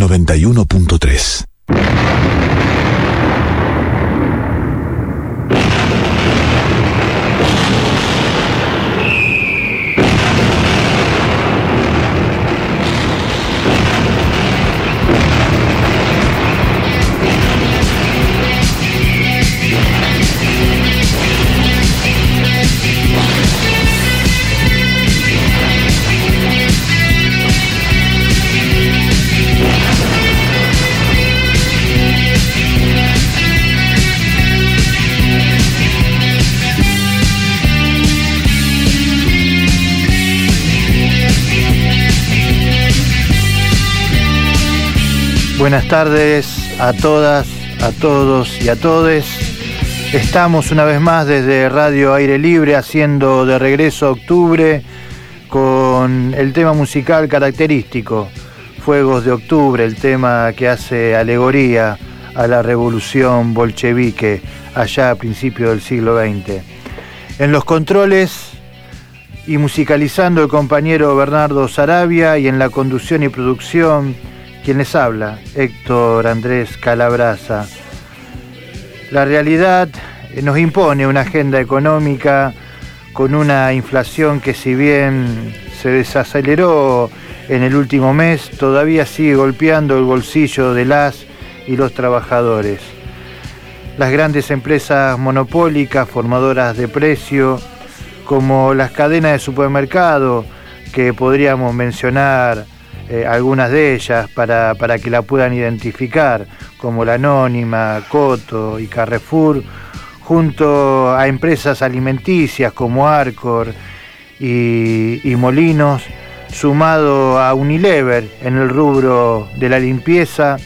91.3. Buenas tardes a todas, a todos y a todes. Estamos una vez más desde Radio Aire Libre haciendo de regreso a octubre con el tema musical característico, Fuegos de Octubre, el tema que hace alegoría a la revolución bolchevique allá a principios del siglo XX. En los controles y musicalizando el compañero Bernardo Sarabia y en la conducción y producción quien les habla, Héctor Andrés Calabraza. La realidad nos impone una agenda económica con una inflación que si bien se desaceleró en el último mes, todavía sigue golpeando el bolsillo de las y los trabajadores. Las grandes empresas monopólicas, formadoras de precio, como las cadenas de supermercado, que podríamos mencionar eh, algunas de ellas para, que la puedan identificar, como la Anónima, Coto y Carrefour, junto a empresas alimenticias como Arcor y, y Molinos, sumado a Unilever en el rubro de la limpieza,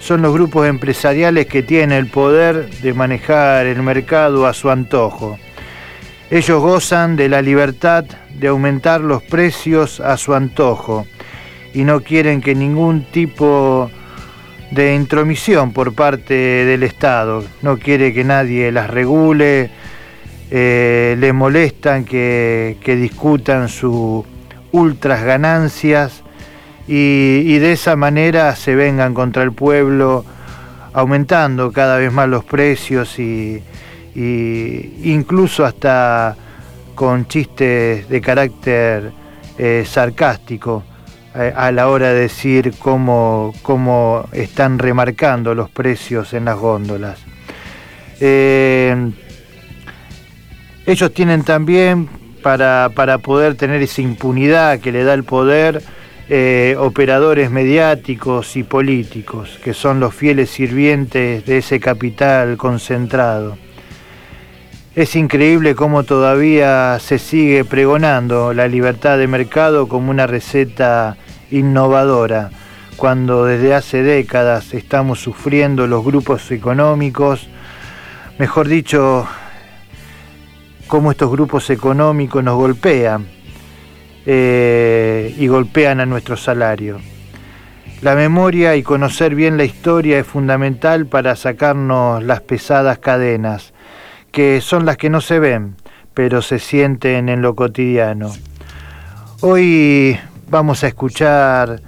son los grupos empresariales que tienen el poder de manejar el mercado a su antojo. Ellos gozan de la libertad de aumentar los precios a su antojo y no quieren que ningún tipo de intromisión por parte del Estado. No quiere que nadie las regule, eh, le molestan que, discutan sus ultras ganancias y, de esa manera se vengan contra el pueblo aumentando cada vez más los precios y, incluso hasta con chistes de carácter eh, sarcástico a la hora de decir cómo, cómo están remarcando los precios en las góndolas. Eh, ellos tienen también, para, poder tener esa impunidad que le da el poder, eh, operadores mediáticos y políticos, que son los fieles sirvientes de ese capital concentrado. Es increíble cómo todavía se sigue pregonando la libertad de mercado como una receta innovadora, cuando desde hace décadas estamos sufriendo los grupos económicos, mejor dicho, cómo estos grupos económicos nos golpean eh, y golpean a nuestro salario. La memoria y conocer bien la historia es fundamental para sacarnos las pesadas cadenas, que son las que no se ven, pero se sienten en lo cotidiano. Hoy vamos a escuchar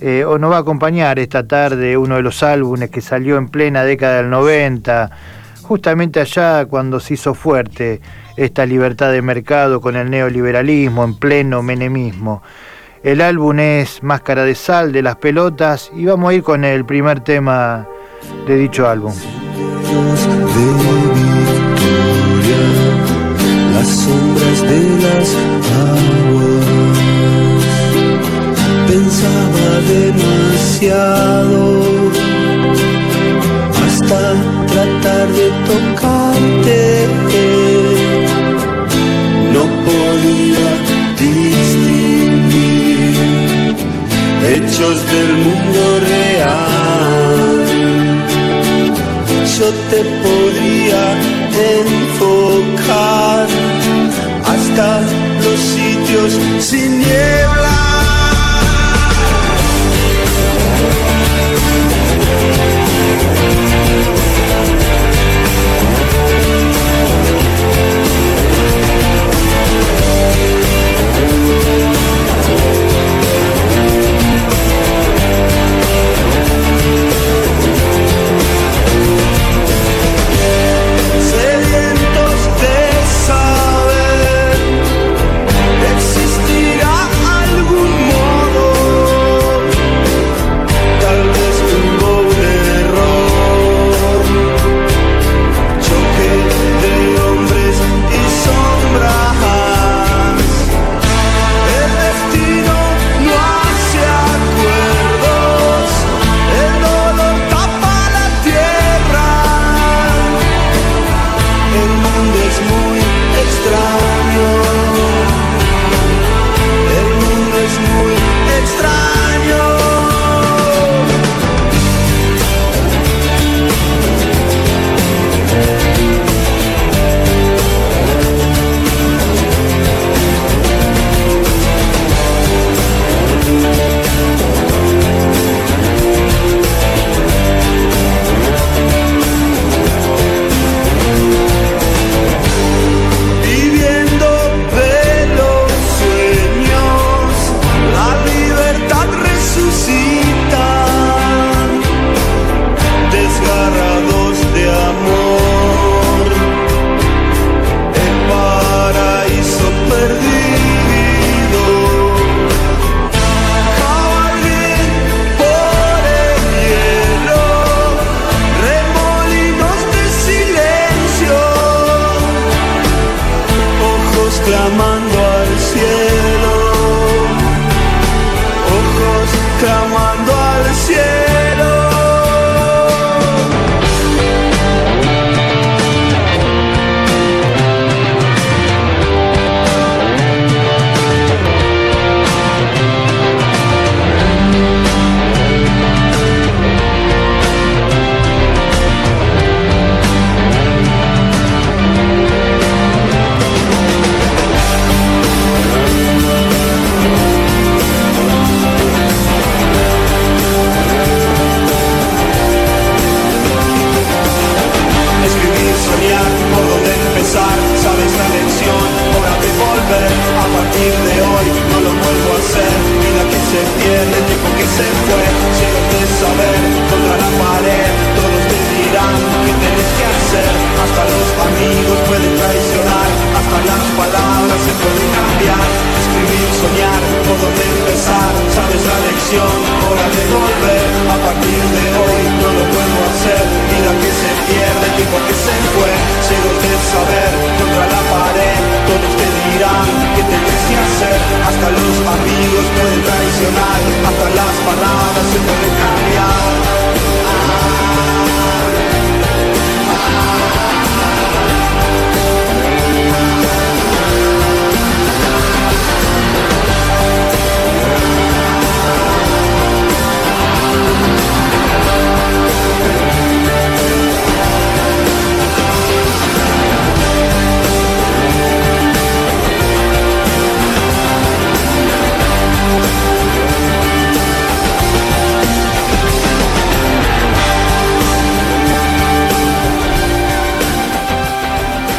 eh, o nos va a acompañar esta tarde uno de los álbumes que salió en plena década del 90, justamente allá cuando se hizo fuerte esta libertad de mercado con el neoliberalismo en pleno menemismo. El álbum es Máscara de Sal de las Pelotas y vamos a ir con el primer tema de dicho álbum. las sombras de las pensaba demasiado hasta tratar de tocarte. No podía distinguir hechos del mundo real. Yo te podría enfocar hasta los sitios sin niebla. se fue. Siéntate saber contra la pared Todos te dirán qué tienes que hacer. Hasta los amigos pueden traicionar Hasta las palabras se pueden cambiar. Escribir, soñar, por dónde empezar. Sabes la lección, hora de volver. A partir de hoy no lo puedo hacer. Vida que se pierde, tiempo que se fue. Siéntate saber contra la pared Todos te dirán que te hasta los amigos pueden traicionar, hasta las palabras se pueden cambiar.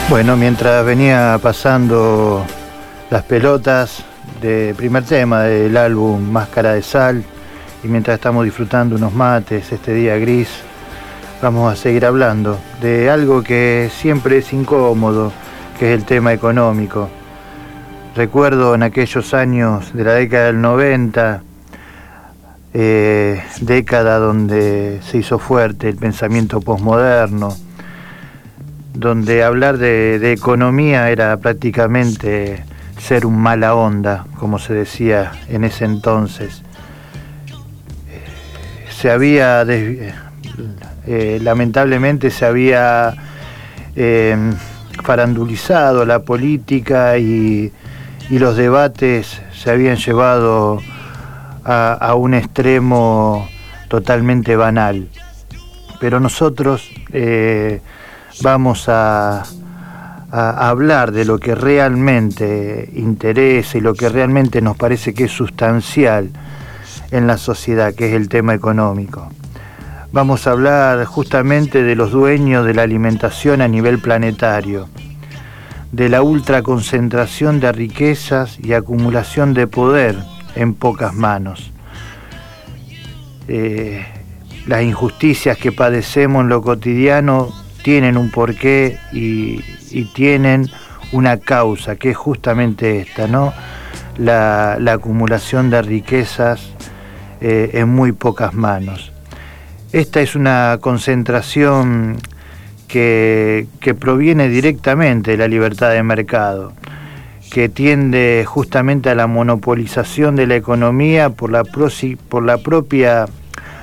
Bueno, mientras venía pasando las pelotas de primer tema del álbum Máscara de Sal y mientras estamos disfrutando unos mates este día gris, vamos a seguir hablando de algo que siempre es incómodo, que es el tema económico. Recuerdo en aquellos años de la década del 90, eh, década donde se hizo fuerte el pensamiento posmoderno, donde hablar de, economía era prácticamente ser un mala onda, como se decía en ese entonces. Se había, eh, lamentablemente se había em, farandulizado la política y, los debates se habían llevado a, un extremo totalmente banal. Pero nosotros eh, vamos a, hablar de lo que realmente interesa y lo que realmente nos parece que es sustancial en la sociedad, que es el tema económico. Vamos a hablar justamente de los dueños de la alimentación a nivel planetario, de la ultraconcentración de riquezas y acumulación de poder en pocas manos. Eh, las injusticias que padecemos en lo cotidiano tienen un porqué y, tienen una causa, que es justamente esta, ¿no? La, acumulación de riquezas eh, en muy pocas manos. Esta es una concentración que, proviene directamente de la libertad de mercado, que tiende justamente a la monopolización de la economía por la, por la propia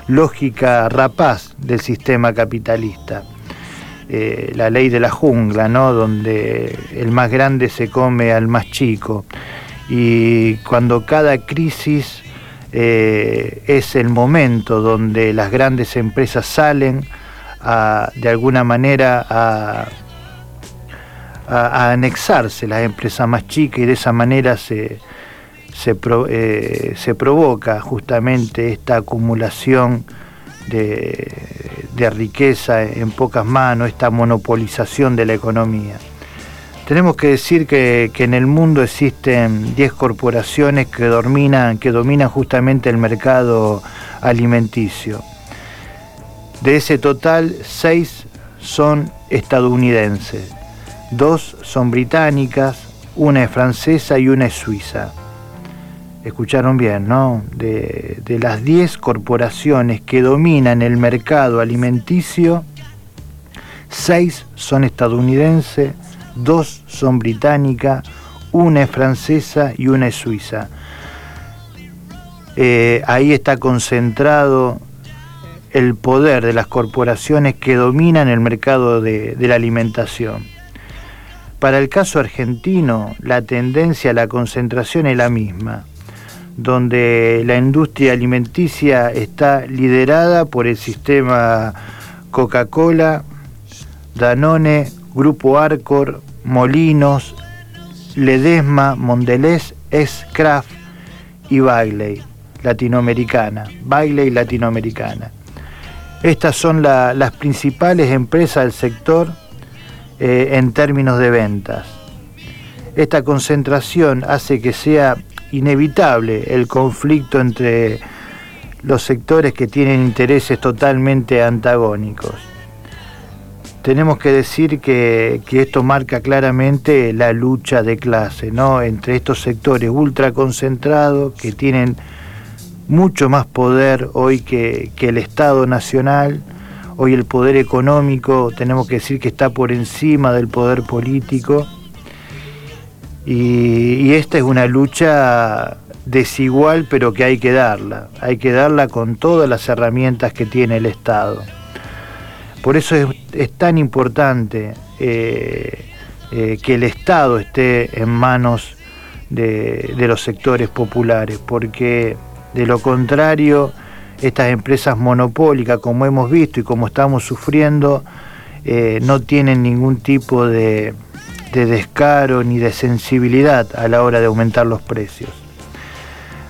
lógica rapaz del sistema capitalista. Eh, la ley de la jungla, ¿no? donde el más grande se come al más chico. Y cuando cada crisis eh, es el momento donde las grandes empresas salen a, de alguna manera a, anexarse las empresas más chicas y de esa manera se, se, eh, se provoca justamente esta acumulación de, riqueza en pocas manos, esta monopolización de la economía. Tenemos que decir que, en el mundo existen 10 corporaciones que dominan, que dominan justamente el mercado alimenticio. De ese total, 6 son estadounidenses, 2 son británicas, una es francesa y una es suiza escucharon bien, ¿no? De, las 10 corporaciones que dominan el mercado alimenticio, 6 son estadounidenses, 2 son británicas, una es francesa y una es suiza. Eh, ahí está concentrado el poder de las corporaciones que dominan el mercado de la alimentación. Para el caso argentino, la tendencia a la concentración es la misma donde la industria alimenticia está liderada por el sistema Coca-Cola, Danone, Grupo Arcor, Molinos, Ledesma, Mondelez, S-Craft y Bailey, latinoamericana, Bailey latinoamericana. Estas son las principales empresas del sector eh, en términos de ventas. Esta concentración hace que sea inevitable el conflicto entre los sectores que tienen intereses totalmente antagónicos. tenemos que decir que, esto marca claramente la lucha de clase, ¿no? Entre estos sectores ultraconcentrados que tienen mucho más poder hoy que, el Estado Nacional, hoy el poder económico tenemos que decir que está por encima del poder político y, esta es una lucha desigual pero que hay que darla, hay que darla con todas las herramientas que tiene el Estado. Por eso es, tan importante eh, eh, que el Estado esté en manos de, los sectores populares, porque de lo contrario, estas empresas monopólicas, como hemos visto y como estamos sufriendo, eh, no tienen ningún tipo de, de descaro ni de sensibilidad a la hora de aumentar los precios.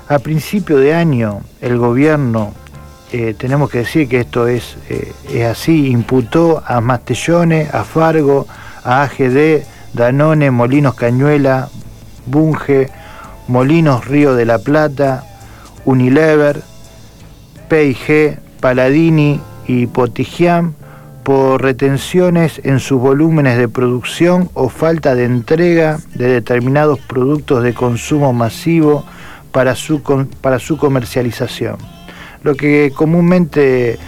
A principio de año, el gobierno eh, tenemos que decir que esto es, eh, es así, imputó a Mastellone, a Fargo, a AGD, Danone, Molinos Cañuela, Bunge, Molinos Río de la Plata, Unilever, PIG, Paladini y Potigiam por retenciones en sus volúmenes de producción o falta de entrega de determinados productos de consumo masivo para su, para su comercialización lo que comúnmente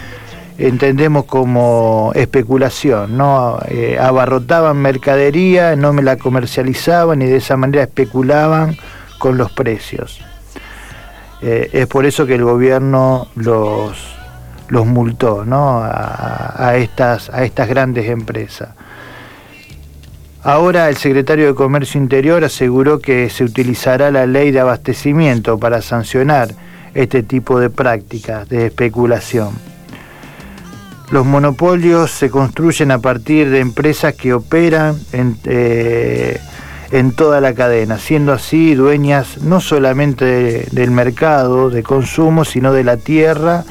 entendemos como especulación, ¿no? Eh, abarrotaban mercadería, no me la comercializaban y de esa manera especulaban con los precios. Eh, es por eso que el gobierno los, los multó ¿no? a, estas, a estas grandes empresas. Ahora el secretario de Comercio Interior aseguró que se utilizará la ley de abastecimiento para sancionar este tipo de prácticas de especulación. Los monopolios se construyen a partir de empresas que operan en, eh, en toda la cadena, siendo así dueñas no solamente del mercado de consumo, sino de la tierra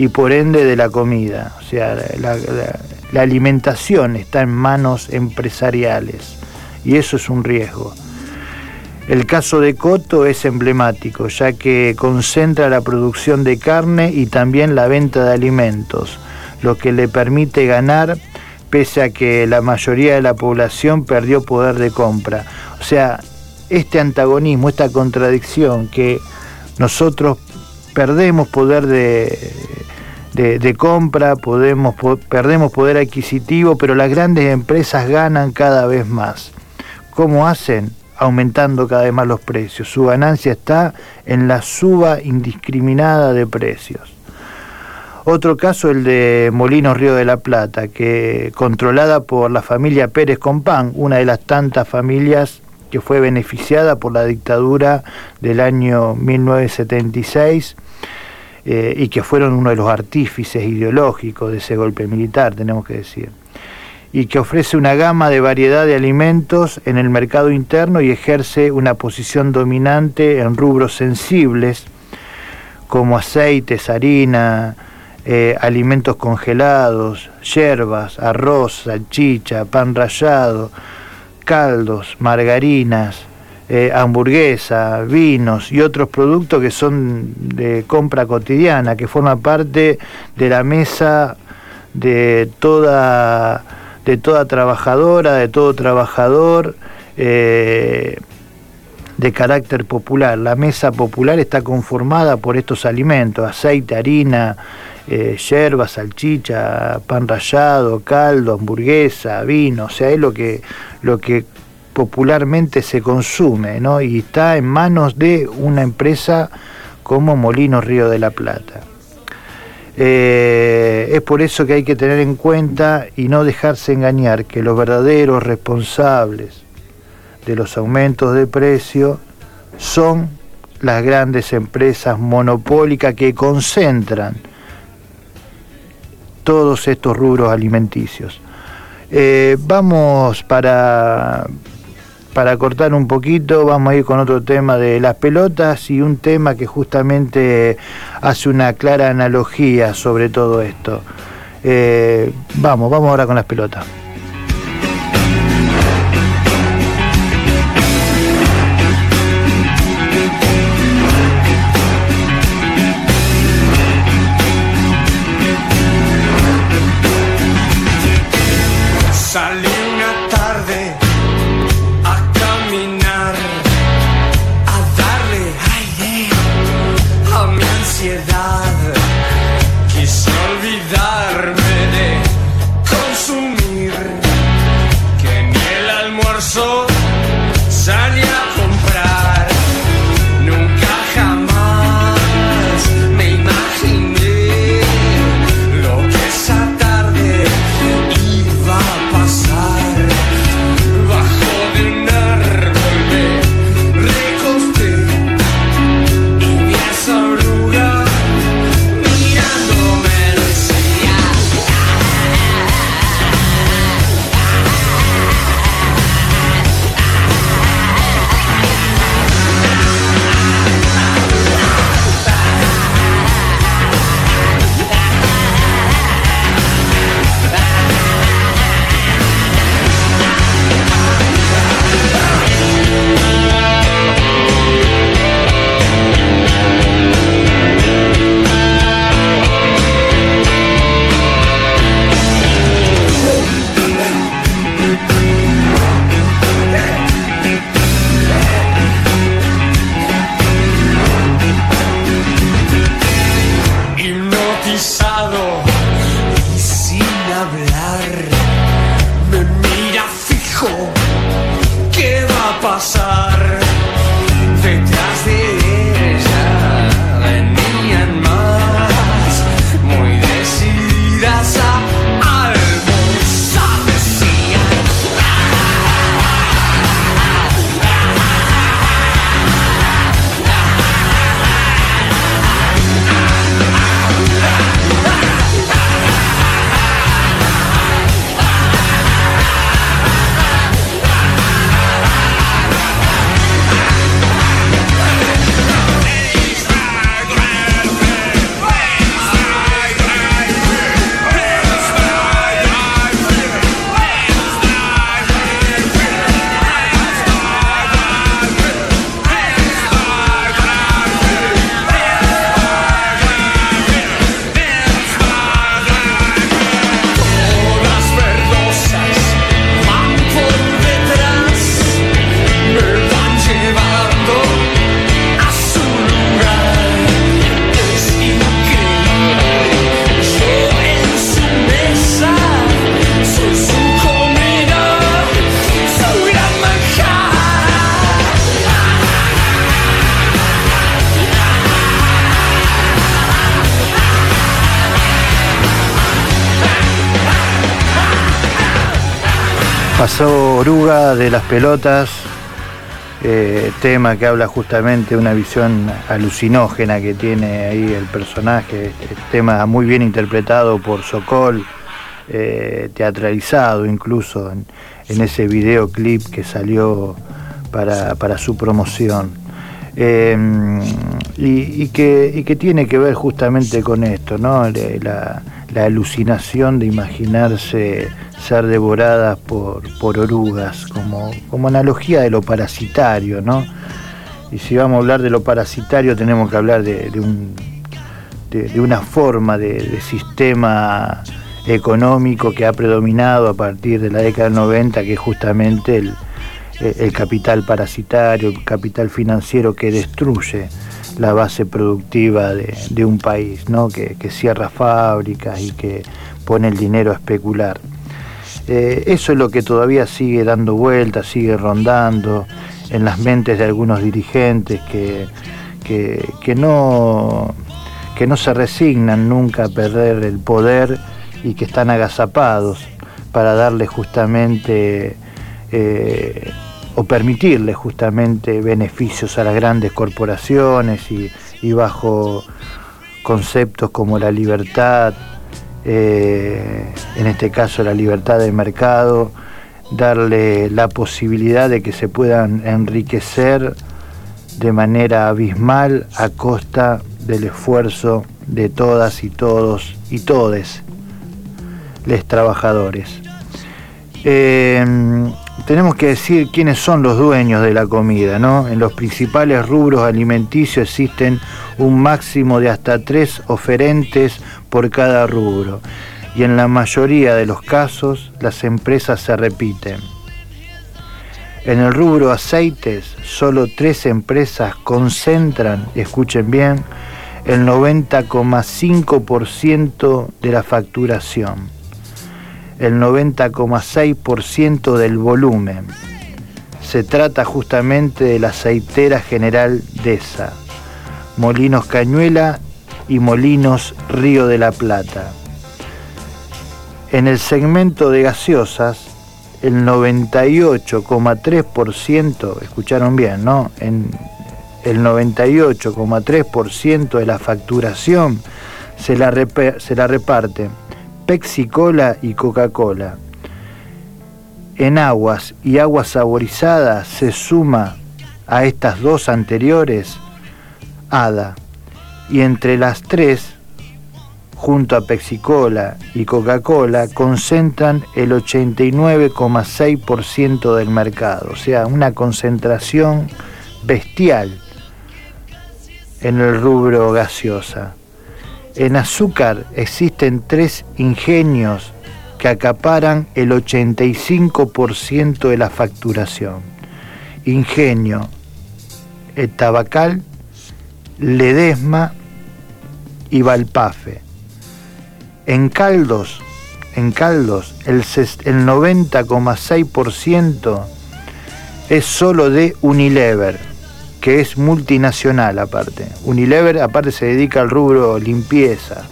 y por ende de la comida. O sea, la alimentación está en manos empresariales y eso es un riesgo. El caso de Coto es emblemático, ya que concentra la producción de carne y también la venta de alimentos, lo que le permite ganar pese a que la mayoría de la población perdió poder de compra. O sea, este antagonismo, esta contradicción que nosotros perdemos poder de, compra, podemos, perdemos poder adquisitivo, pero las grandes empresas ganan cada vez más. ¿Cómo hacen? aumentando cada vez más los precios. Su ganancia está en la suba indiscriminada de precios. Otro caso el de Molinos Río de la Plata, que controlada por la familia Pérez Compán, una de las tantas familias que fue beneficiada por la dictadura del año 1976 eh, y que fueron uno de los artífices ideológicos de ese golpe militar, tenemos que decir. Y que ofrece una gama de variedad de alimentos en el mercado interno y ejerce una posición dominante en rubros sensibles como aceites, harina, eh, alimentos congelados, hierbas, arroz, salchicha, pan rallado, caldos, margarinas, eh, hamburguesa, vinos y otros productos que son de compra cotidiana, que forman parte de la mesa de toda de toda trabajadora, de todo trabajador eh, de carácter popular. La mesa popular está conformada por estos alimentos, aceite, harina, eh, yerba, salchicha, pan rallado, caldo, hamburguesa, vino, o sea, es lo que, lo que popularmente se consume, ¿no? Y está en manos de una empresa como Molino Río de la Plata. Eh, es por eso que hay que tener en cuenta y no dejarse engañar que los verdaderos responsables de los aumentos de precio son las grandes empresas monopólicas que concentran todos estos rubros alimenticios. Eh, vamos para, para cortar un poquito, vamos a ir con otro tema de las pelotas y un tema que justamente hace una clara analogía sobre todo esto. Eh, vamos, vamos ahora con las pelotas. Pasó Oruga de las pelotas, eh, tema que habla justamente de una visión alucinógena que tiene ahí el personaje, este tema muy bien interpretado por Sokol, eh, teatralizado incluso en, ese videoclip que salió para, su promoción. Eh, y, que, y que tiene que ver justamente con esto, ¿no? La, la alucinación de imaginarse ser devoradas por, por orugas, como, como analogía de lo parasitario, ¿no? Y si vamos a hablar de lo parasitario, tenemos que hablar de, un- de- una forma de, de sistema económico que ha predominado a partir de la década del 90, que es justamente el, el capital parasitario, el capital financiero que destruye la base productiva de, un país, ¿no? que, cierra fábricas y que pone el dinero a especular. Eh, eso es lo que todavía sigue dando vueltas, sigue rondando en las mentes de algunos dirigentes que, que, que no, que no se resignan nunca a perder el poder y que están agazapados para darle justamente eh, o permitirle justamente beneficios a las grandes corporaciones y, bajo conceptos como la libertad, eh, en este caso la libertad de mercado, darle la posibilidad de que se puedan enriquecer de manera abismal a costa del esfuerzo de todas y todos y todes les trabajadores. Eh, tenemos que decir quiénes son los dueños de la comida, ¿no? En los principales rubros alimenticios existen un máximo de hasta tres oferentes por cada rubro y en la mayoría de los casos las empresas se repiten. En el rubro aceites, solo tres empresas concentran, escuchen bien, el 90,5% de la facturación, el 90,6% del volumen. Se trata justamente de la aceitera general DESA, Molinos Cañuela y Molinos Río de la Plata. En el segmento de gaseosas, el 98,3%, escucharon bien, ¿no? En el 98,3% de la facturación se la, se la reparten Pepsi Cola y Coca-Cola. En aguas y aguas saborizadas se suma a estas dos anteriores ADA. Y entre las tres, junto a Pepsi Cola y Coca-Cola, concentran el 89,6% del mercado. O sea, una concentración bestial en el rubro gaseosa. En azúcar existen tres ingenios que acaparan el 85% de la facturación. Ingenio, el Tabacal, Ledesma y Valpafe. En caldos, en caldos, el, ses- el 90,6% es solo de Unilever, que es multinacional aparte. Unilever aparte se dedica al rubro limpieza.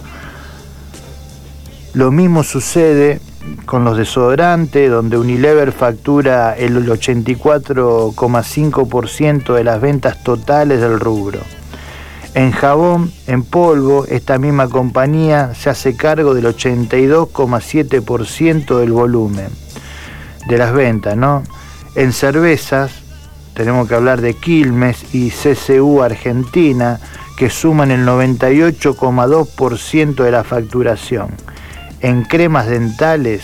Lo mismo sucede con los desodorantes, donde Unilever factura el 84,5% de las ventas totales del rubro. En jabón, en polvo, esta misma compañía se hace cargo del 82,7% del volumen de las ventas, ¿no? En cervezas, tenemos que hablar de Quilmes y CCU Argentina, que suman el 98,2% de la facturación. En cremas dentales,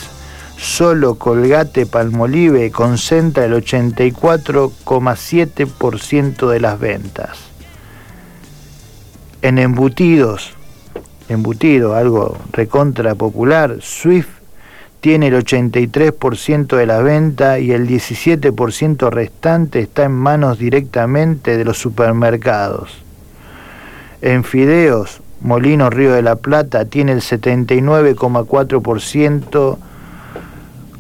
solo Colgate Palmolive concentra el 84,7% de las ventas. En embutidos, embutido, algo recontra popular, Swift tiene el 83% de la venta y el 17% restante está en manos directamente de los supermercados. En fideos, Molino Río de la Plata tiene el 79,4%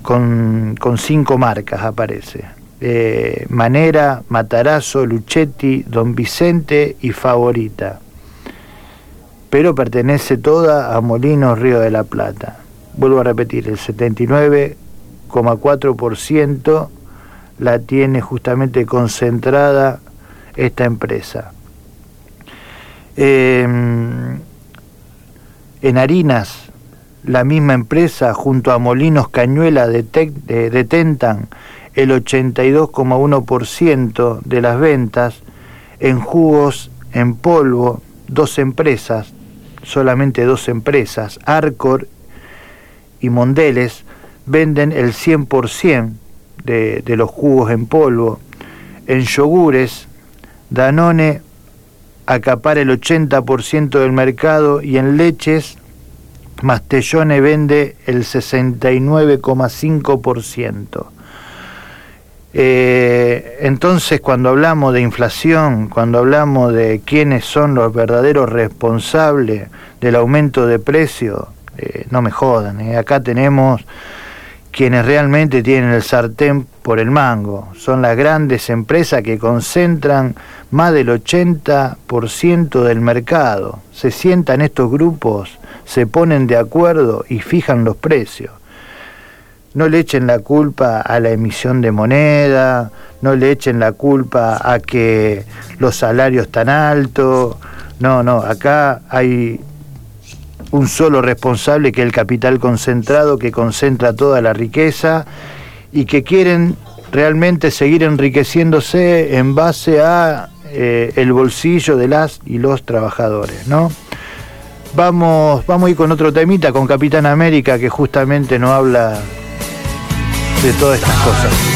con, con cinco marcas aparece. Eh, Manera, Matarazo, Luchetti, Don Vicente y Favorita. Pero pertenece toda a Molinos Río de la Plata. Vuelvo a repetir, el 79,4% la tiene justamente concentrada esta empresa. Eh, en harinas, la misma empresa junto a Molinos Cañuela detentan el 82,1% de las ventas. En jugos en polvo, dos empresas, solamente dos empresas, Arcor y Mondeles, venden el 100% de, de los jugos en polvo. En yogures, Danone acapara el 80% del mercado y en leches, Mastellone vende el 69,5%. Eh, entonces, cuando hablamos de inflación, cuando hablamos de quiénes son los verdaderos responsables del aumento de precio, eh, no me jodan. eh. Acá tenemos quienes realmente tienen el sartén por el mango. Son las grandes empresas que concentran más del 80% del mercado. Se sientan estos grupos, se ponen de acuerdo y fijan los precios. No le echen la culpa a la emisión de moneda, no le echen la culpa a que los salarios están altos. No, no, acá hay un solo responsable que es el capital concentrado que concentra toda la riqueza y que quieren realmente seguir enriqueciéndose en base a eh, el bolsillo de las y los trabajadores, ¿no? Vamos, vamos a ir con otro temita, con Capitán América, que justamente nos habla de todas estas cosas.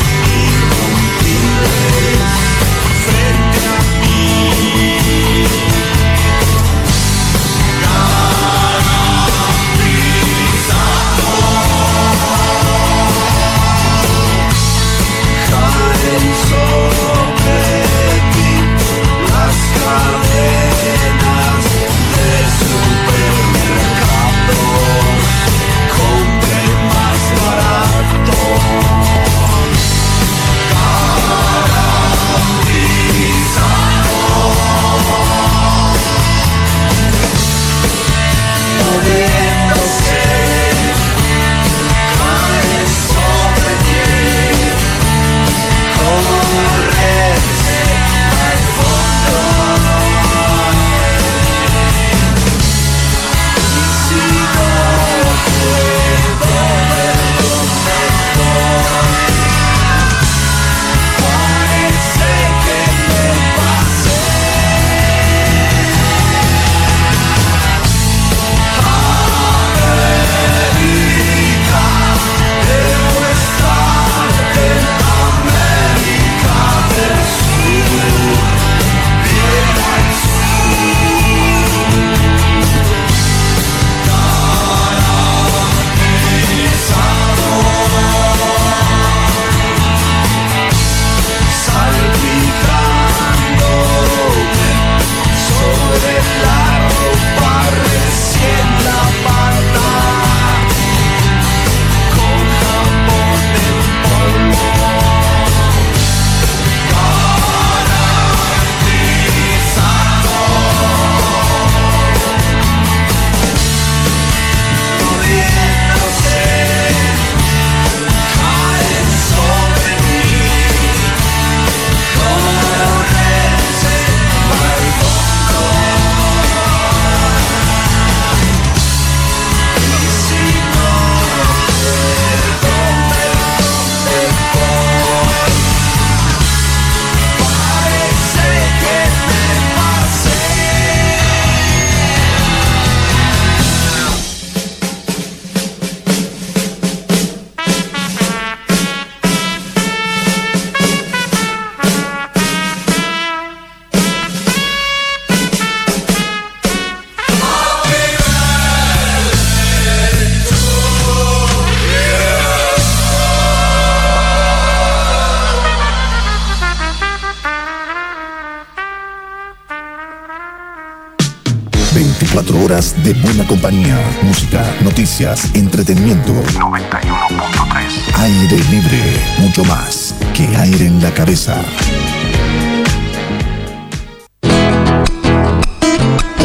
Música, noticias, entretenimiento. 91.3. Aire libre. Mucho más que aire en la cabeza.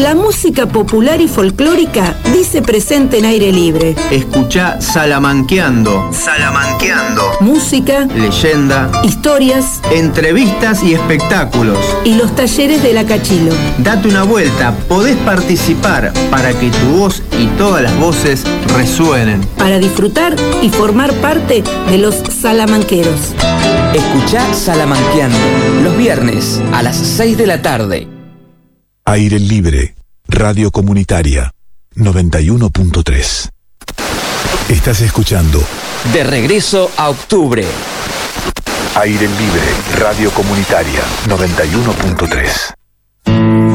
La música popular y folclórica dice presente en aire libre. Escucha Salamanqueando. Salamanqueando. Música, Leyenda, historias entrevistas y espectáculos. y los talleres de la Cachilo. Date una vuelta, podés participar para que tu voz y todas las voces resuenen. Para disfrutar y formar parte de los salamanqueros. Escuchá Salamanqueando los viernes a las 6 de la tarde. Aire libre. Radio comunitaria. 91.3. Estás escuchando De regreso a octubre. Aire libre. Radio comunitaria. 91.3.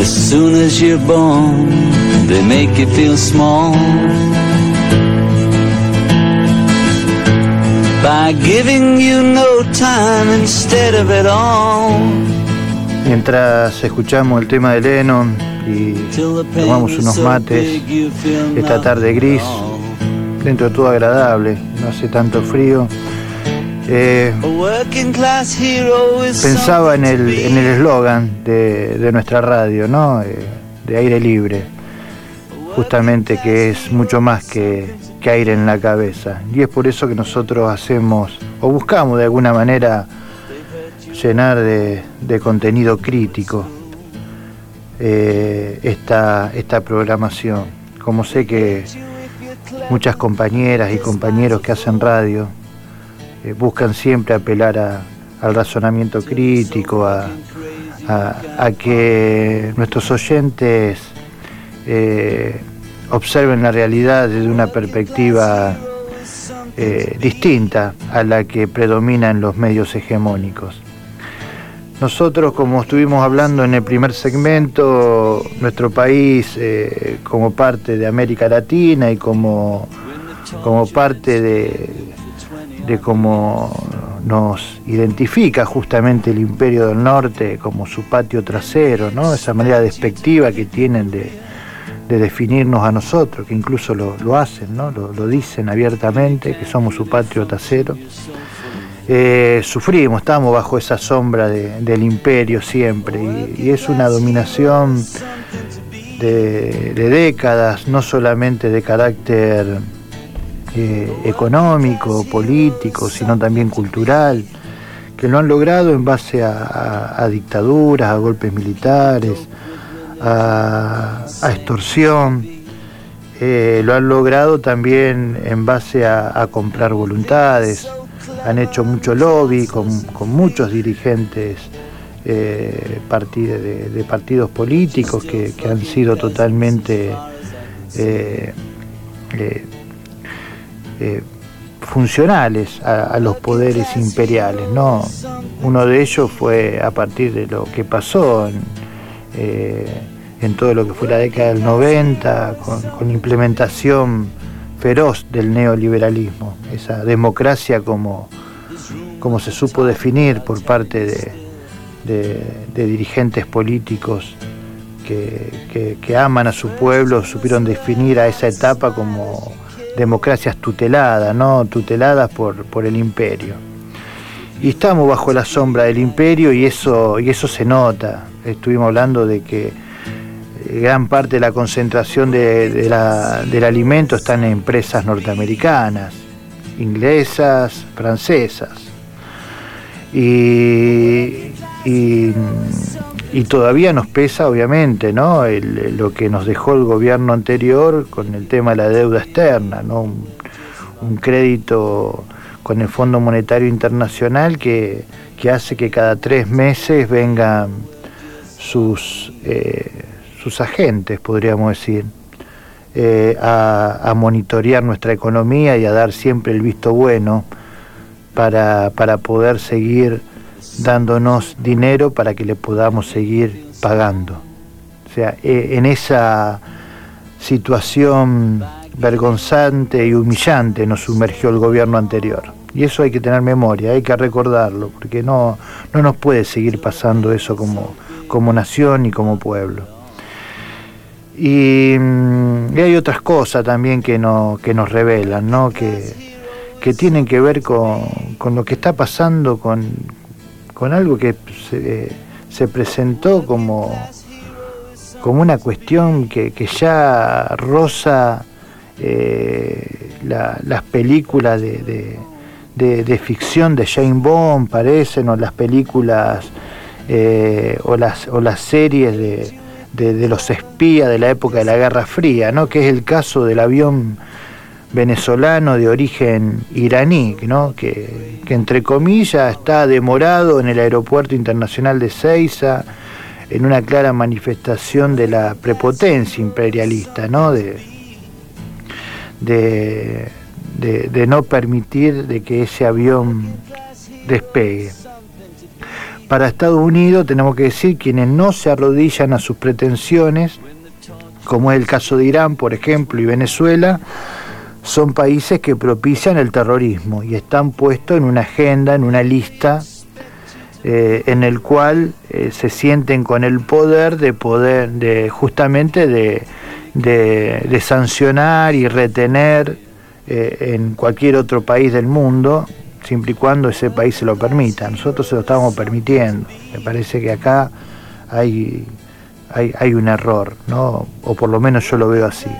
As soon as you're born, they make you feel small. Mientras escuchamos el tema de Lennon y tomamos unos mates, esta tarde gris, dentro de todo agradable, no hace tanto frío. Eh, pensaba en el en el eslogan de, de nuestra radio, ¿no? Eh, de aire libre, justamente que es mucho más que, que aire en la cabeza. Y es por eso que nosotros hacemos, o buscamos de alguna manera, llenar de, contenido crítico eh, esta, esta programación. Como sé que muchas compañeras y compañeros que hacen radio eh, buscan siempre apelar a- al razonamiento crítico, a, a- a que nuestros oyentes eh, observen la realidad desde una perspectiva eh, distinta a la que predomina en los medios hegemónicos. Nosotros, como estuvimos hablando en el primer segmento, nuestro país eh, como parte de América Latina y como, como parte de, de cómo nos identifica justamente el Imperio del Norte como su patio trasero, ¿no? esa manera despectiva que tienen de, de definirnos a nosotros, que incluso lo, lo hacen, ¿no? lo, lo dicen abiertamente, que somos su patio trasero. Eh, sufrimos, estamos bajo esa sombra de- del imperio siempre y, es una dominación de, décadas, no solamente de carácter eh, económico, político, sino también cultural, que lo han logrado en base a- a dictaduras, a golpes militares, a, extorsión, eh, lo han logrado también en base a, comprar voluntades, han hecho mucho lobby con, muchos dirigentes eh, de, partidos políticos que, han sido totalmente eh, eh, funcionales a, los poderes imperiales. ¿no? Uno de ellos fue a partir de lo que pasó en, en todo lo que fue la década del 90, con, implementación feroz del neoliberalismo, esa democracia como, como se supo definir por parte de, dirigentes políticos que, aman a su pueblo, supieron definir a esa etapa como democracias tuteladas, ¿no? tuteladas por, por el imperio. Y estamos bajo la sombra del imperio y eso, y eso se nota. Estuvimos hablando de que gran parte de la concentración de- la- del alimento está en empresas norteamericanas, inglesas, francesas. Y, y- todavía nos pesa, obviamente, ¿no? Lo que nos dejó el gobierno anterior con el tema de la deuda externa, ¿no? Un, un crédito con el Fondo Monetario Internacional que, que hace que cada tres meses vengan sus, eh, sus agentes, podríamos decir, eh, a, a monitorear nuestra economía y a dar siempre el visto bueno para, para poder seguir dándonos dinero para que le podamos seguir pagando. O sea, eh, en esa situación vergonzante y humillante nos sumergió el gobierno anterior. Y eso hay que tener memoria, hay que recordarlo, porque no, no nos puede seguir pasando eso como, como nación y como pueblo. Y, mm, y hay otras cosas también que, no, que nos revelan, ¿no? que, que tienen que ver con, con lo que está pasando con, con algo que se, se presentó como, como una cuestión que, que ya roza eh, la- las películas de- de ficción de Jane Bond, parecen, o las películas eh, o, las, o las series de, de- los espías de la época de la Guerra Fría, ¿no? que es el caso del avión venezolano de origen iraní, ¿no? que, entre comillas está demorado en el aeropuerto internacional de Ceiza, en una clara manifestación de la prepotencia imperialista, ¿no? de, de, de- de no permitir de que ese avión despegue. Para Estados Unidos tenemos que decir quienes no se arrodillan a sus pretensiones, como es el caso de Irán, por ejemplo, y Venezuela, son países que propician el terrorismo y están puestos en una agenda, en una lista eh, en el cual eh, se sienten con el poder de poder, de justamente de, sancionar y retener eh, en cualquier otro país del mundo, siempre y cuando ese país se lo permita. Nosotros se lo estamos permitiendo. Me parece que acá hay, hay, un error, ¿no? o por lo menos yo lo veo así.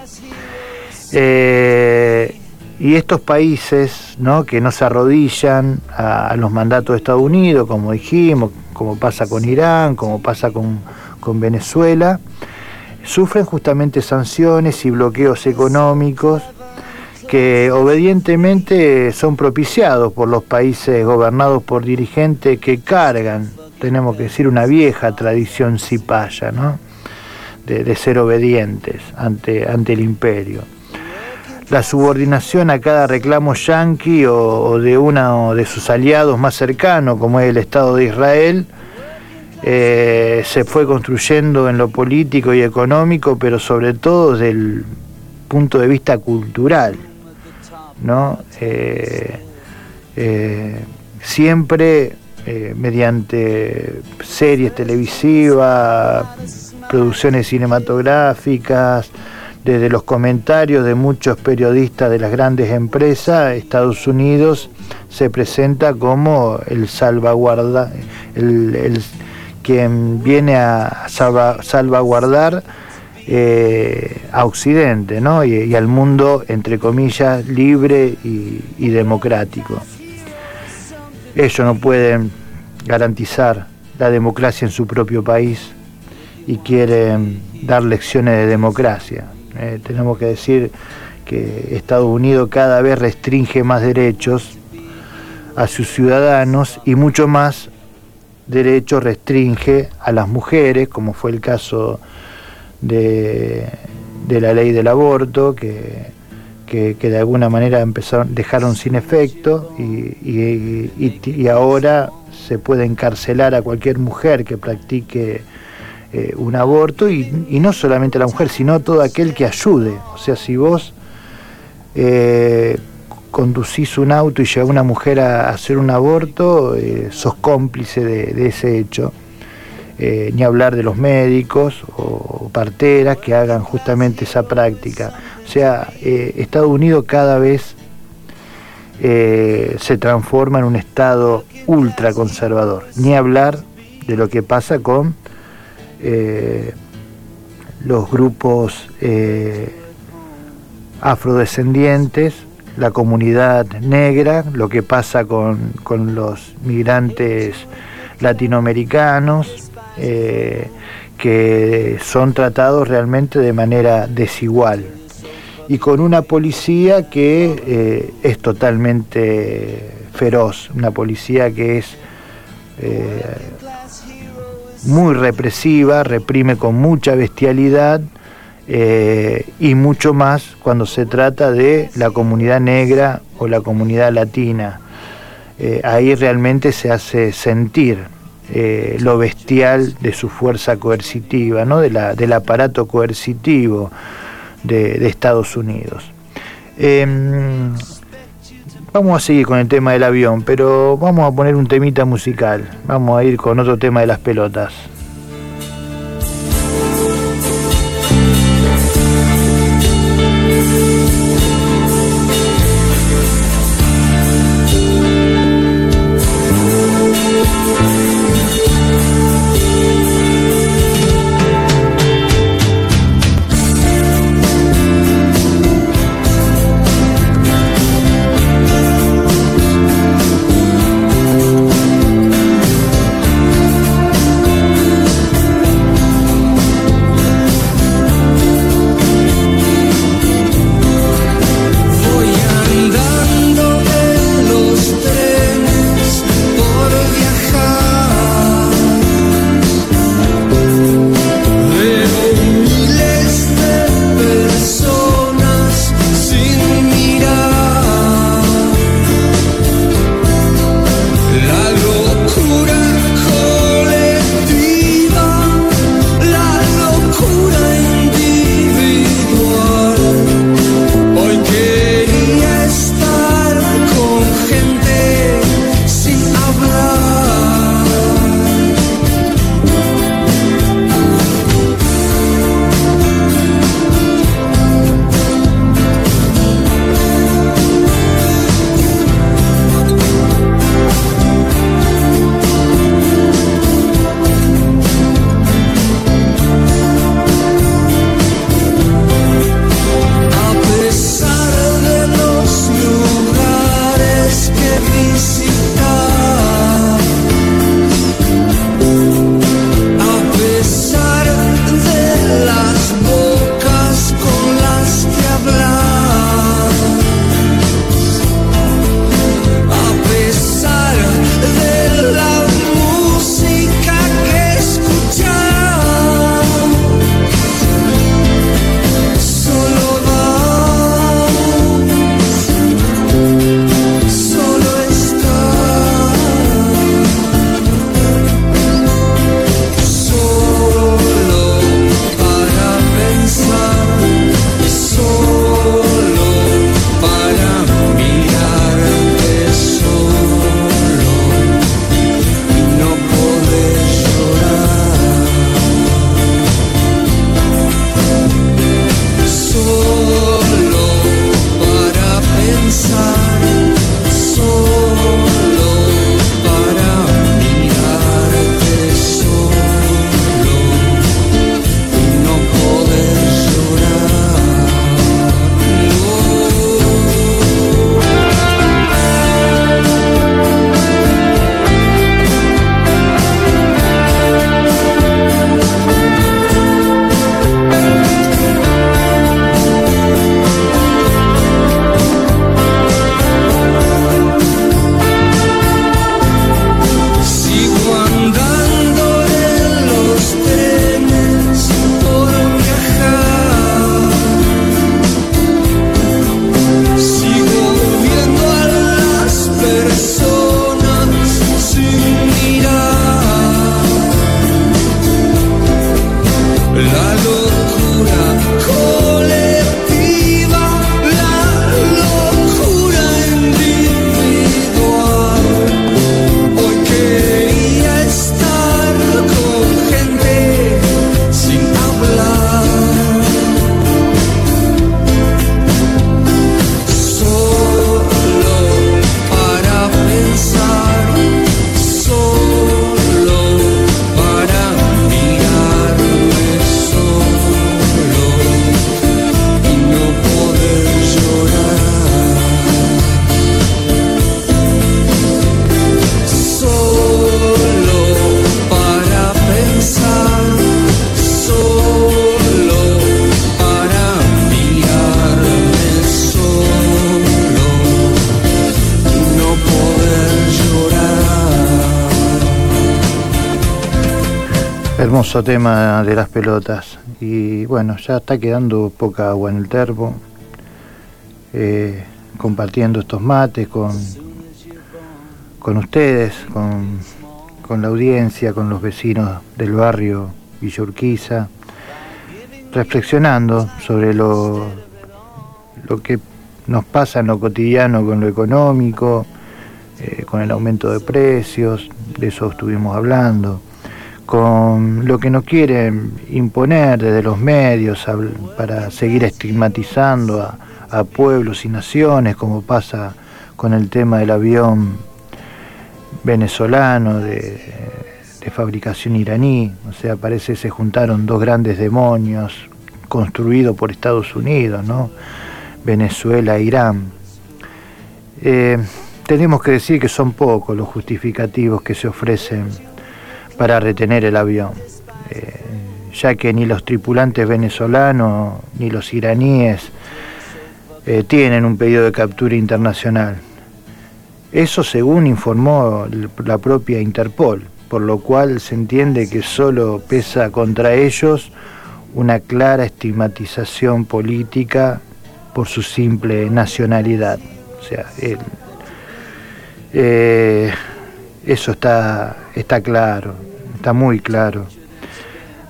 Eh, y estos países ¿no? que no se arrodillan a, a los mandatos de Estados Unidos, como dijimos, como pasa con Irán, como pasa con, con Venezuela, sufren justamente sanciones y bloqueos económicos que obedientemente son propiciados por los países gobernados por dirigentes que cargan, tenemos que decir, una vieja tradición cipaya, ¿no? de, ser obedientes ante, ante el imperio la subordinación a cada reclamo yanqui o, o de uno de sus aliados más cercanos, como es el Estado de Israel, eh, se fue construyendo en lo político y económico, pero sobre todo desde el punto de vista cultural, ¿no? Eh, eh, siempre eh, mediante series televisivas, producciones cinematográficas, desde los comentarios de muchos periodistas de las grandes empresas, Estados Unidos se presenta como el salvaguarda, el, el- quien viene a salva- salvaguardar eh, a Occidente ¿no? y, al mundo, entre comillas, libre y, y democrático. Ellos no pueden garantizar la democracia en su propio país y quieren dar lecciones de democracia. Eh, tenemos que decir que Estados Unidos cada vez restringe más derechos a sus ciudadanos y mucho más derechos restringe a las mujeres, como fue el caso de, de la ley del aborto, que, que, de alguna manera empezaron, dejaron sin efecto y, y- y- ahora se puede encarcelar a cualquier mujer que practique eh, un aborto y, y no solamente la mujer, sino todo aquel que ayude. O sea, si vos eh, conducís un auto y lleva una mujer a hacer un aborto, eh, sos cómplice de ese hecho. Eh, ni hablar de los médicos o parteras que hagan justamente esa práctica. O sea, eh, Estados Unidos cada vez eh, se transforma en un Estado ultraconservador. Ni hablar de lo que pasa con los grupos afrodescendientes, la comunidad negra, lo que pasa con, con los migrantes latinoamericanos, eh, que son tratados realmente de manera desigual y con una policía que eh, es totalmente feroz, una policía que es eh, muy represiva, reprime con mucha bestialidad y mucho más cuando se trata de la comunidad negra o la comunidad latina. Ahí realmente se hace sentir eh, lo bestial de su fuerza coercitiva, ¿no? de la, del aparato coercitivo de, de Estados Unidos. Em, vamos a seguir con el tema del avión, pero vamos a poner un temita musical. Vamos a ir con otro tema de las pelotas. Hermoso tema de las pelotas. Y bueno, ya está quedando poca agua en el termo. Eh, compartiendo estos mates con, con ustedes, con, con la audiencia, con los vecinos del barrio Villurquiza, reflexionando sobre lo, lo que nos pasa en lo cotidiano con lo económico, eh, con el aumento de precios, de eso estuvimos hablando, con lo que nos quieren imponer desde los medios para seguir estigmatizando a, pueblos y naciones, como pasa con el tema del avión venezolano de, de fabricación iraní, o sea, parece que se juntaron dos grandes demonios construidos por Estados Unidos, ¿no? Venezuela e Irán. Eh, tenemos que decir que son pocos los justificativos que se ofrecen para retener el avión, eh, ya que ni los tripulantes venezolanos ni los iraníes eh, tienen un pedido de captura internacional. Eso según informó la propia Interpol, por lo cual se entiende que solo pesa contra ellos una clara estigmatización política por su simple nacionalidad. O sea, eh, eso está, está claro, está muy claro.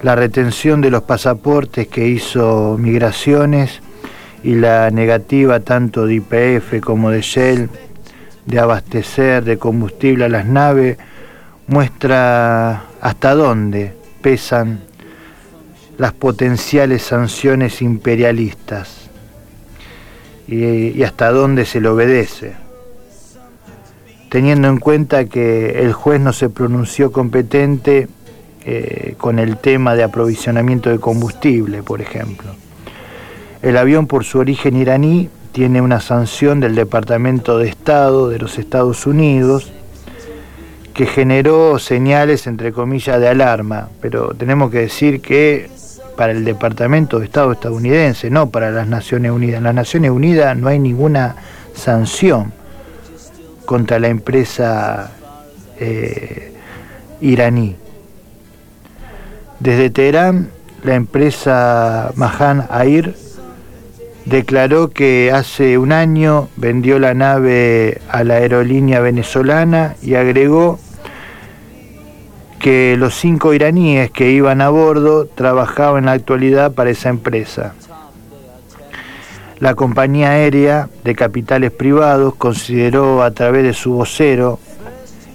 La retención de los pasaportes que hizo Migraciones y la negativa tanto de IPF como de Shell de abastecer de combustible a las naves muestra hasta dónde pesan las potenciales sanciones imperialistas y, hasta dónde se le obedece, teniendo en cuenta que el juez no se pronunció competente eh, con el tema de aprovisionamiento de combustible, por ejemplo. El avión, por su origen iraní, tiene una sanción del Departamento de Estado de los Estados Unidos que generó señales, entre comillas, de alarma, pero tenemos que decir que para el Departamento de Estado estadounidense, no para las Naciones Unidas. En las Naciones Unidas no hay ninguna sanción contra la empresa eh, iraní. Desde Teherán, la empresa Mahan Air declaró que hace un año vendió la nave a la aerolínea venezolana y agregó que los cinco iraníes que iban a bordo trabajaban en la actualidad para esa empresa. La compañía aérea de capitales privados consideró a través de su vocero,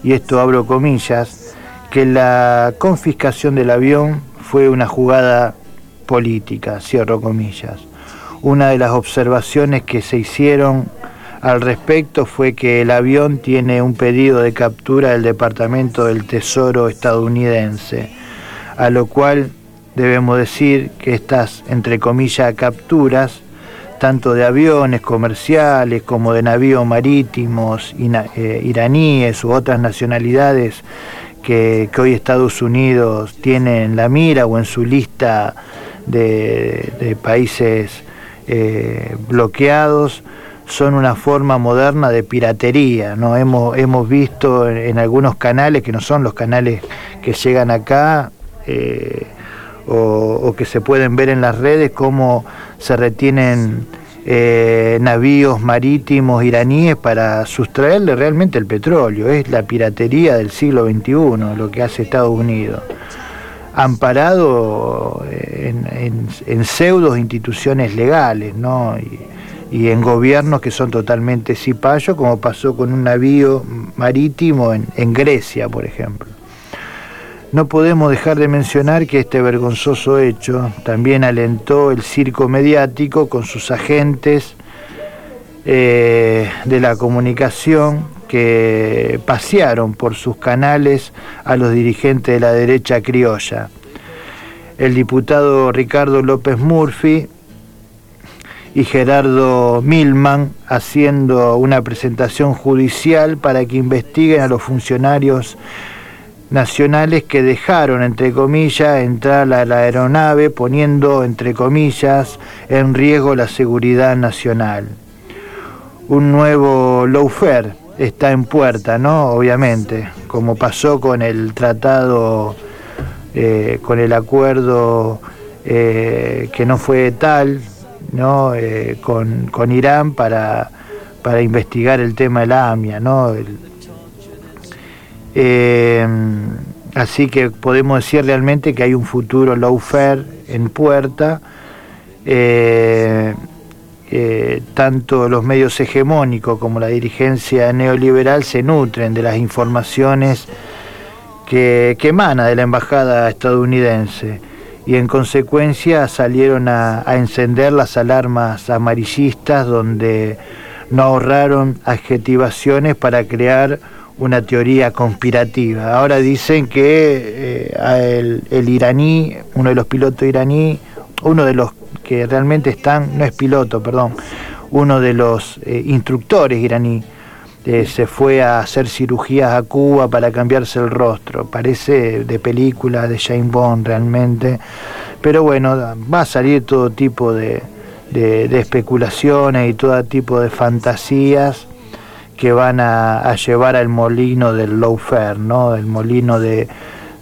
y esto abro comillas, que la confiscación del avión fue una jugada política, cierro comillas. Una de las observaciones que se hicieron al respecto fue que el avión tiene un pedido de captura del Departamento del Tesoro estadounidense, a lo cual debemos decir que estas, entre comillas, capturas, tanto de aviones comerciales como de navíos marítimos eh, iraníes u otras nacionalidades que, hoy Estados Unidos tiene en la mira o en su lista de, países eh, bloqueados, son una forma moderna de piratería. ¿no? Hemos, hemos visto en, algunos canales, que no son los canales que llegan acá, eh, o, que se pueden ver en las redes, cómo se retienen eh, navíos marítimos iraníes para sustraerle realmente el petróleo. Es la piratería del siglo XXI lo que hace Estados Unidos amparado en, en, en pseudos instituciones legales, ¿no? y en gobiernos que son totalmente cipayos, como pasó con un navío marítimo en, Grecia, por ejemplo. No podemos dejar de mencionar que este vergonzoso hecho también alentó el circo mediático con sus agentes eh, de la comunicación que pasearon por sus canales a los dirigentes de la derecha criolla. El diputado Ricardo López Murphy y Gerardo Milman haciendo una presentación judicial para que investiguen a los funcionarios nacionales que dejaron, entre comillas, entrar a la aeronave poniendo, entre comillas, en riesgo la seguridad nacional. Un nuevo lawfare está en puerta, ¿no? Obviamente, como pasó con el tratado eh, con el acuerdo eh, que no fue tal, ¿no? Con, Irán para, para, investigar el tema de la AMIA, ¿no? Así que podemos decir realmente que hay un futuro lawfare en puerta. tanto los medios hegemónicos como la dirigencia neoliberal se nutren de las informaciones que, emana de la embajada estadounidense y en consecuencia salieron a, encender las alarmas amarillistas donde no ahorraron adjetivaciones para crear una teoría conspirativa. Ahora dicen que eh, el, iraní, uno de los pilotos iraní, uno de los que realmente están, no es piloto, perdón, uno de los eh, instructores iraní, eh, se fue a hacer cirugías a Cuba para cambiarse el rostro. Parece de película de Jane Bond realmente. Pero bueno, va a salir todo tipo de, especulaciones y todo tipo de fantasías que van a, llevar al molino del lawfare, ¿no? El molino de,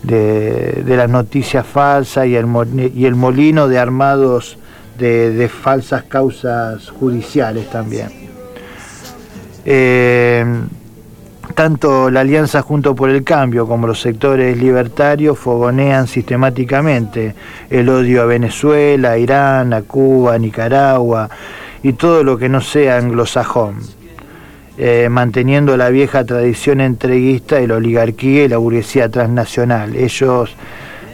de, las noticias falsas y el, y el molino de armados de falsas causas judiciales también. Eh, tanto la Alianza Junto por el Cambio como los sectores libertarios fogonean sistemáticamente el odio a Venezuela, a Irán, a Cuba, a Nicaragua y todo lo que no sea anglosajón, eh, manteniendo la vieja tradición entreguista de la oligarquía y la burguesía transnacional. Ellos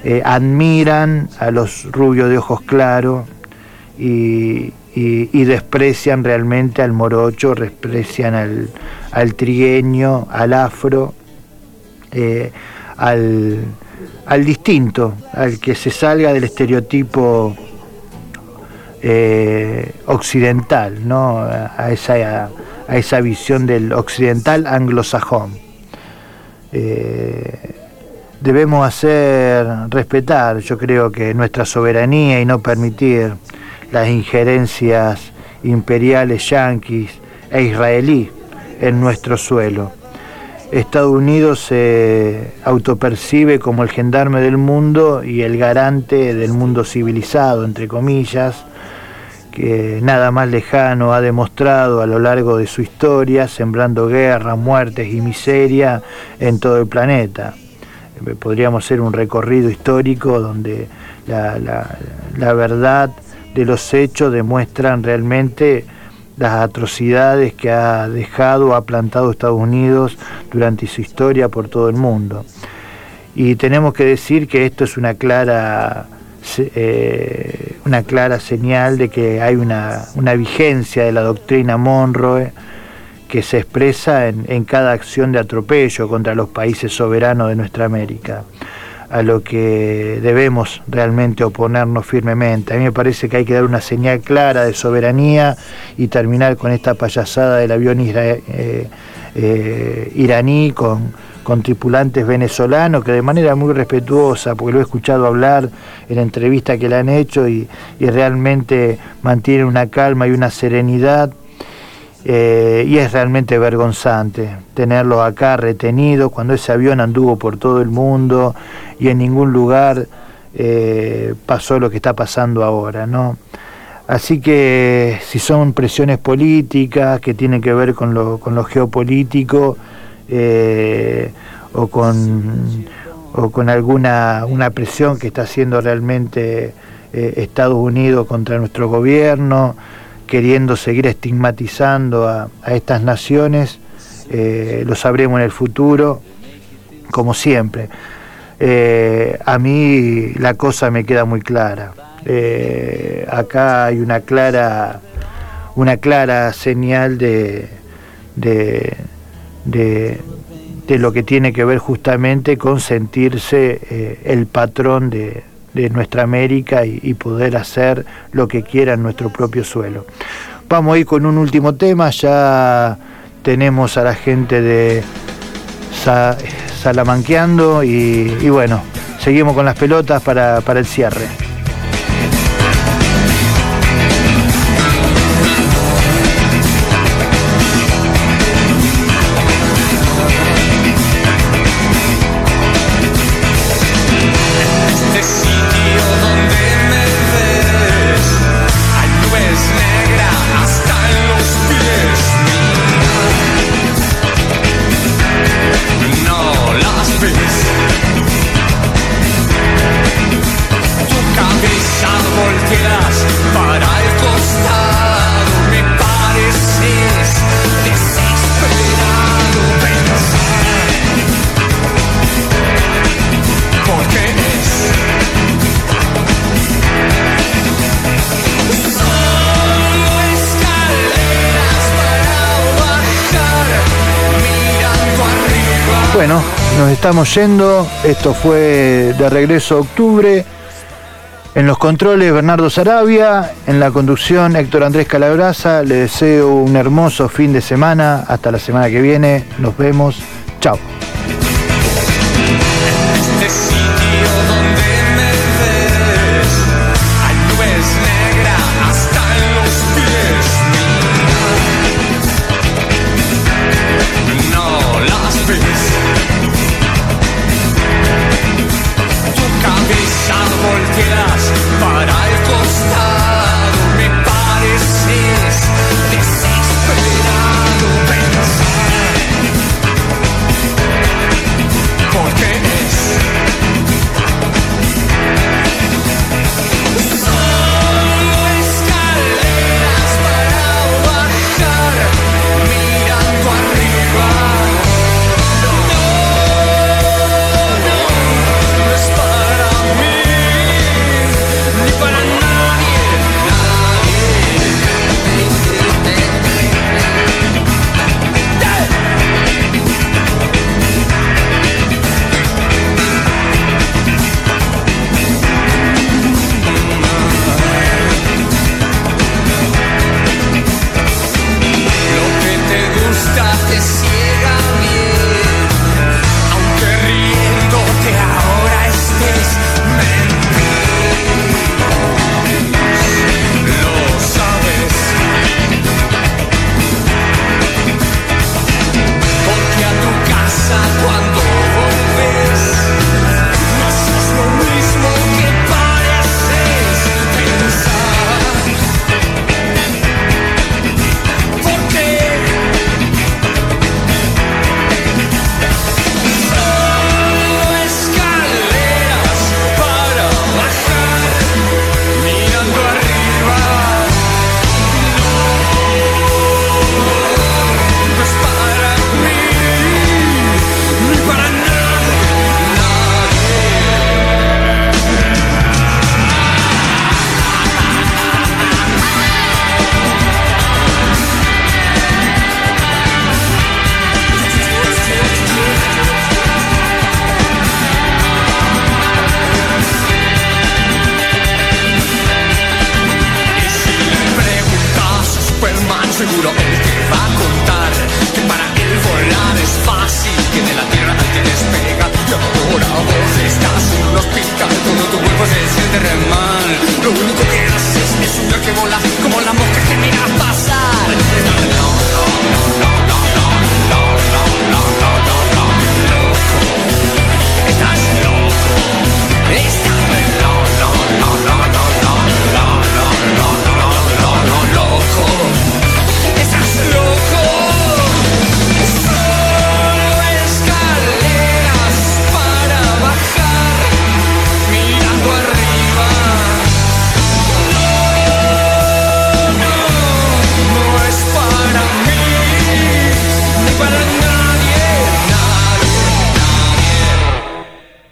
eh, admiran a los rubios de ojos claros y, desprecian realmente al morocho, desprecian al, trigueño, al afro, eh, al, distinto, al que se salga del estereotipo occidental, ¿no? a, esa, a esa visión del occidental anglosajón. Eh, debemos hacer respetar, yo creo que nuestra soberanía y no permitir las injerencias imperiales yanquis e israelí en nuestro suelo. Estados Unidos se autopercibe como el gendarme del mundo y el garante del mundo civilizado, entre comillas, que nada más lejano ha demostrado a lo largo de su historia, sembrando guerras, muertes y miseria en todo el planeta. Podríamos hacer un recorrido histórico donde la, la verdad de los hechos demuestran realmente las atrocidades que ha dejado, ha plantado Estados Unidos durante su historia por todo el mundo. Y tenemos que decir que esto es una clara, eh, una clara señal de que hay una, vigencia de la doctrina Monroe que se expresa en, cada acción de atropello contra los países soberanos de nuestra América a lo que debemos realmente oponernos firmemente. A mí me parece que hay que dar una señal clara de soberanía y terminar con esta payasada del avión eh, eh, iraní con, con tripulantes venezolanos que de manera muy respetuosa, porque lo he escuchado hablar en entrevistas que le han hecho y, y realmente mantienen una calma y una serenidad eh, y es realmente vergonzante tenerlo acá retenido cuando ese avión anduvo por todo el mundo y en ningún lugar eh, pasó lo que está pasando ahora, ¿no? Así que si son presiones políticas que tienen que ver con lo, con lo geopolítico eh, o, con, o con alguna una presión que está haciendo realmente Estados Unidos contra nuestro gobierno, queriendo seguir estigmatizando a, estas naciones, eh, lo sabremos en el futuro, como siempre. Eh, a mí la cosa me queda muy clara. Eh, acá hay una clara, una clara señal de, de, lo que tiene que ver justamente con sentirse el patrón de, de nuestra América y, poder hacer lo que quiera en nuestro propio suelo. Vamos a ir con un último tema, ya tenemos a la gente de Salamanqueando y, bueno, seguimos con las pelotas para, para el cierre. Estamos yendo. Esto fue de regreso a octubre. En los controles Bernardo Sarabia, en la conducción Héctor Andrés Calabraza. Le deseo un hermoso fin de semana. Hasta la semana que viene. Nos vemos. Chao.